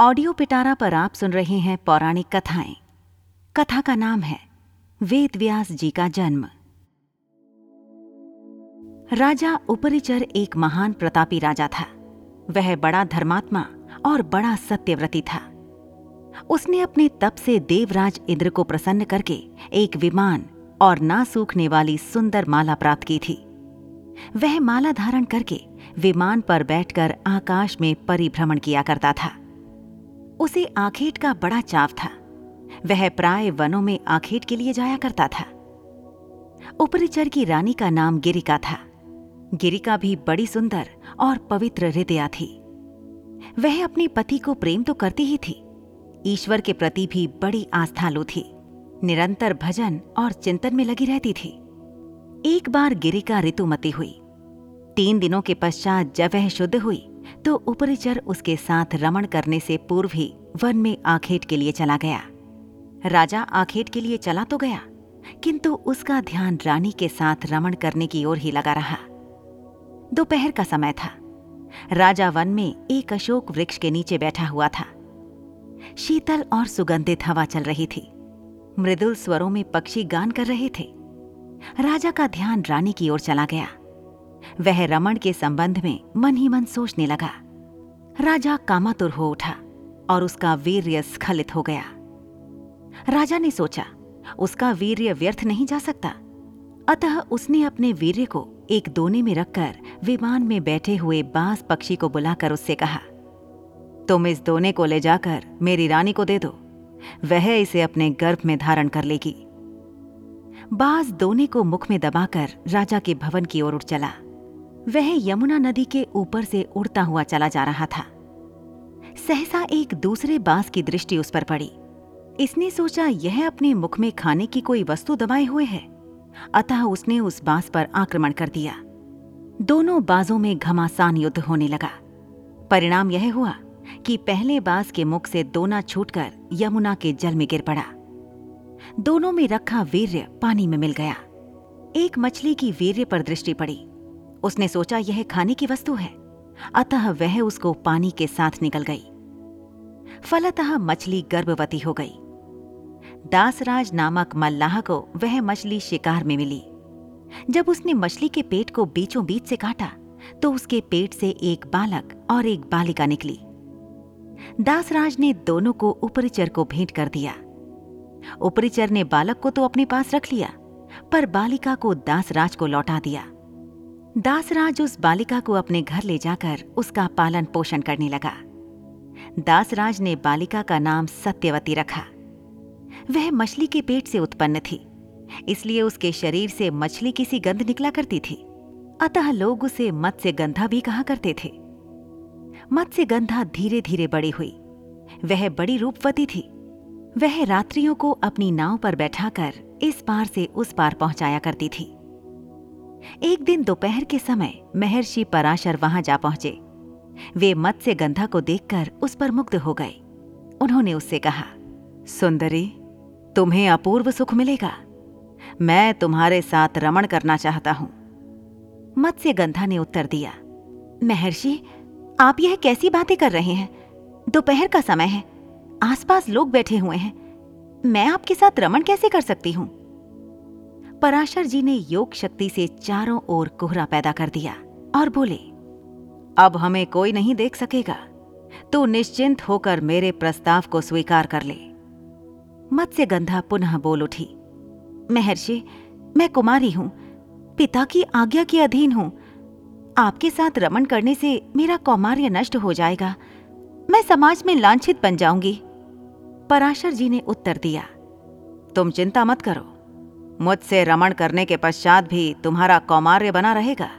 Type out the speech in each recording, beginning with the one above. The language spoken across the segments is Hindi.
ऑडियो पिटारा पर आप सुन रहे हैं पौराणिक कथाएँ। कथा का नाम है, वेद व्यास जी का जन्म। राजा उपरिचर एक महान प्रतापी राजा था। वह बड़ा धर्मात्मा और बड़ा सत्यव्रती था। उसने अपने तप से देवराज इंद्र को प्रसन्न करके एक विमान और ना सूखने वाली सुंदर माला प्राप्त की थी। वह माला धारण करके विमान पर बैठकर आकाश में परिभ्रमण किया करता था। उसे आखेट का बड़ा चाव था। वह प्राय वनों में आखेट के लिए जाया करता था। उपरिचर की रानी का नाम गिरिका था। गिरिका भी बड़ी सुंदर और पवित्र हृदया थी। वह अपने पति को प्रेम तो करती ही थी। ईश्वर के प्रति भी बड़ी आस्थालु थी निरंतर भजन और चिंतन में लगी रहती थी। एक बार गिरिका ऋतुमती हुई। तीन दिनों के पश्चात जब वह शुद्ध हुई तो उपरिचर उसके साथ रमण करने से पूर्व ही वन में आखेट के लिए चला गया। राजा आखेट के लिए चला तो गया, किंतु उसका ध्यान रानी के साथ रमण करने की ओर ही लगा रहा। दोपहर का समय था। राजा वन में एक अशोक वृक्ष के नीचे बैठा हुआ था। शीतल और सुगंधित हवा चल रही थी। मृदुल स्वरों में पक्षी गान कर रहे थे। राजा का ध्यान रानी की ओर चला गया। वह रमण के संबंध में मन ही मन सोचने लगा। राजा कामातुर हो उठा और उसका वीर्य स्खलित हो गया। राजा ने सोचा, उसका वीर्य व्यर्थ नहीं जा सकता। अतः उसने अपने वीर्य को एक दोने में रखकर विमान में बैठे हुए बाँस पक्षी को बुलाकर उससे कहा, तुम इस दोने को ले जाकर मेरी रानी को दे दो। वह इसे अपने गर्भ में धारण कर लेगी। बाज दोने को मुख में दबाकर राजा के भवन की ओर उठ चला। वह यमुना नदी के ऊपर से उड़ता हुआ चला जा रहा था। सहसा एक दूसरे बाँस की दृष्टि उस पर पड़ी। इसने सोचा, यह अपने मुख में खाने की कोई वस्तु दबाए हुए है। अतः उसने उस बाँस पर आक्रमण कर दिया। दोनों बाजों में घमासान युद्ध होने लगा। परिणाम यह हुआ कि पहले बाँस के मुख से दोना छूटकर यमुना के जल में गिर पड़ा। दोनों में रखा वीर्य पानी में मिल गया। एक मछली की वीर्य पर दृष्टि पड़ी। उसने सोचा, यह खाने की वस्तु है। अतः वह उसको पानी के साथ निकल गई। फलतः मछली गर्भवती हो गई। दासराज नामक मल्लाह को वह मछली शिकार में मिली। जब उसने मछली के पेट को बीचों बीच से काटा तो उसके पेट से एक बालक और एक बालिका निकली। दासराज ने दोनों को उपरिचर को भेंट कर दिया। उपरिचर ने बालक को तो अपने पास रख लिया, पर बालिका को दासराज को लौटा दिया। दासराज उस बालिका को अपने घर ले जाकर उसका पालन पोषण करने लगा। दासराज ने बालिका का नाम सत्यवती रखा। वह मछली के पेट से उत्पन्न थी, इसलिए उसके शरीर से मछली की सी गंध निकला करती थी। अतः लोग उसे मत्स्य गंधा भी कहा करते थे। मत्स्य गंधा धीरे धीरे बड़ी हुई। वह बड़ी रूपवती थी। वह रात्रियों को अपनी नाव पर बैठाकर इस पार से उस पार पहुँचाया करती थी। एक दिन दोपहर के समय महर्षि पराशर वहाँ जा पहुँचे। वे मत्स्य गंधा को देखकर उस पर मुग्ध हो गए। उन्होंने उससे कहा, सुंदरी, तुम्हें अपूर्व सुख मिलेगा। मैं तुम्हारे साथ रमण करना चाहता हूँ। मत्स्य गंधा ने उत्तर दिया, महर्षि, आप यह कैसी बातें कर रहे हैं? दोपहर का समय है, आसपास लोग बैठे हुए हैं। मैं आपके साथ रमण कैसे कर सकती हूँ? पराशर जी ने योग शक्ति से चारों ओर कोहरा पैदा कर दिया और बोले, अब हमें कोई नहीं देख सकेगा। तू निश्चिंत होकर मेरे प्रस्ताव को स्वीकार कर ले। मत्स्य गंधा पुनः बोल उठी, महर्षि, मैं कुमारी हूँ, पिता की आज्ञा के अधीन हूँ। आपके साथ रमन करने से मेरा कौमार्य नष्ट हो जाएगा। मैं समाज में लांछित बन जाऊँगी। पराशर जी ने उत्तर दिया, तुम चिंता मत करो। मुझसे रमण करने के पश्चात भी तुम्हारा कौमार्य बना रहेगा।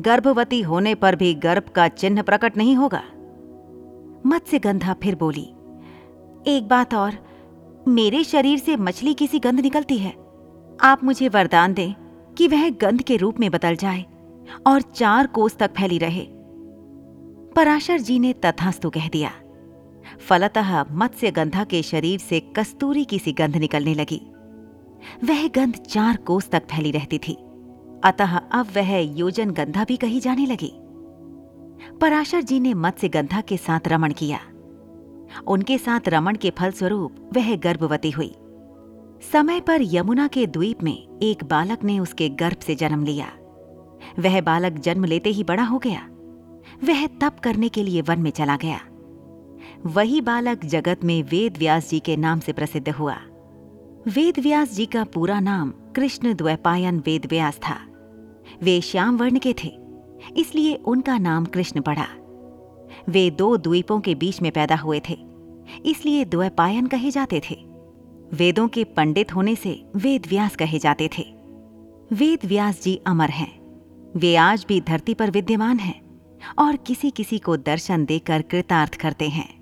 गर्भवती होने पर भी गर्भ का चिन्ह प्रकट नहीं होगा। मत्स्य गंधा फिर बोली, एक बात और, मेरे शरीर से मछली की सी गंध निकलती है। आप मुझे वरदान दें कि वह गंध के रूप में बदल जाए और चार कोस तक फैली रहे। पराशर जी ने तथास्तु कह दिया। फलतः मत्स्य गंधा के शरीर से कस्तूरी की सी गंध निकलने लगी। वह गंध चार कोस तक फैली रहती थी। अतः अब वह योजन गंधा भी कही जाने लगी। पराशर जी ने मत्स्य गंधा के साथ रमण किया। उनके साथ रमण के फलस्वरूप वह गर्भवती हुई। समय पर यमुना के द्वीप में एक बालक ने उसके गर्भ से जन्म लिया। वह बालक जन्म लेते ही बड़ा हो गया। वह तप करने के लिए वन में चला गया। वही बालक जगत में वेद व्यास जी के नाम से प्रसिद्ध हुआ। वेद व्यास जी का पूरा नाम कृष्ण द्वैपायन वेद व्यास था। वे श्याम वर्ण के थे, इसलिए उनका नाम कृष्ण पड़ा। वे दो द्वीपों के बीच में पैदा हुए थे, इसलिए द्वैपायन कहे जाते थे। वेदों के पंडित होने से वेद व्यास कहे जाते थे। वेद व्यास जी अमर हैं, वे आज भी धरती पर विद्यमान हैं और किसी किसी को दर्शन देकर कृतार्थ करते हैं।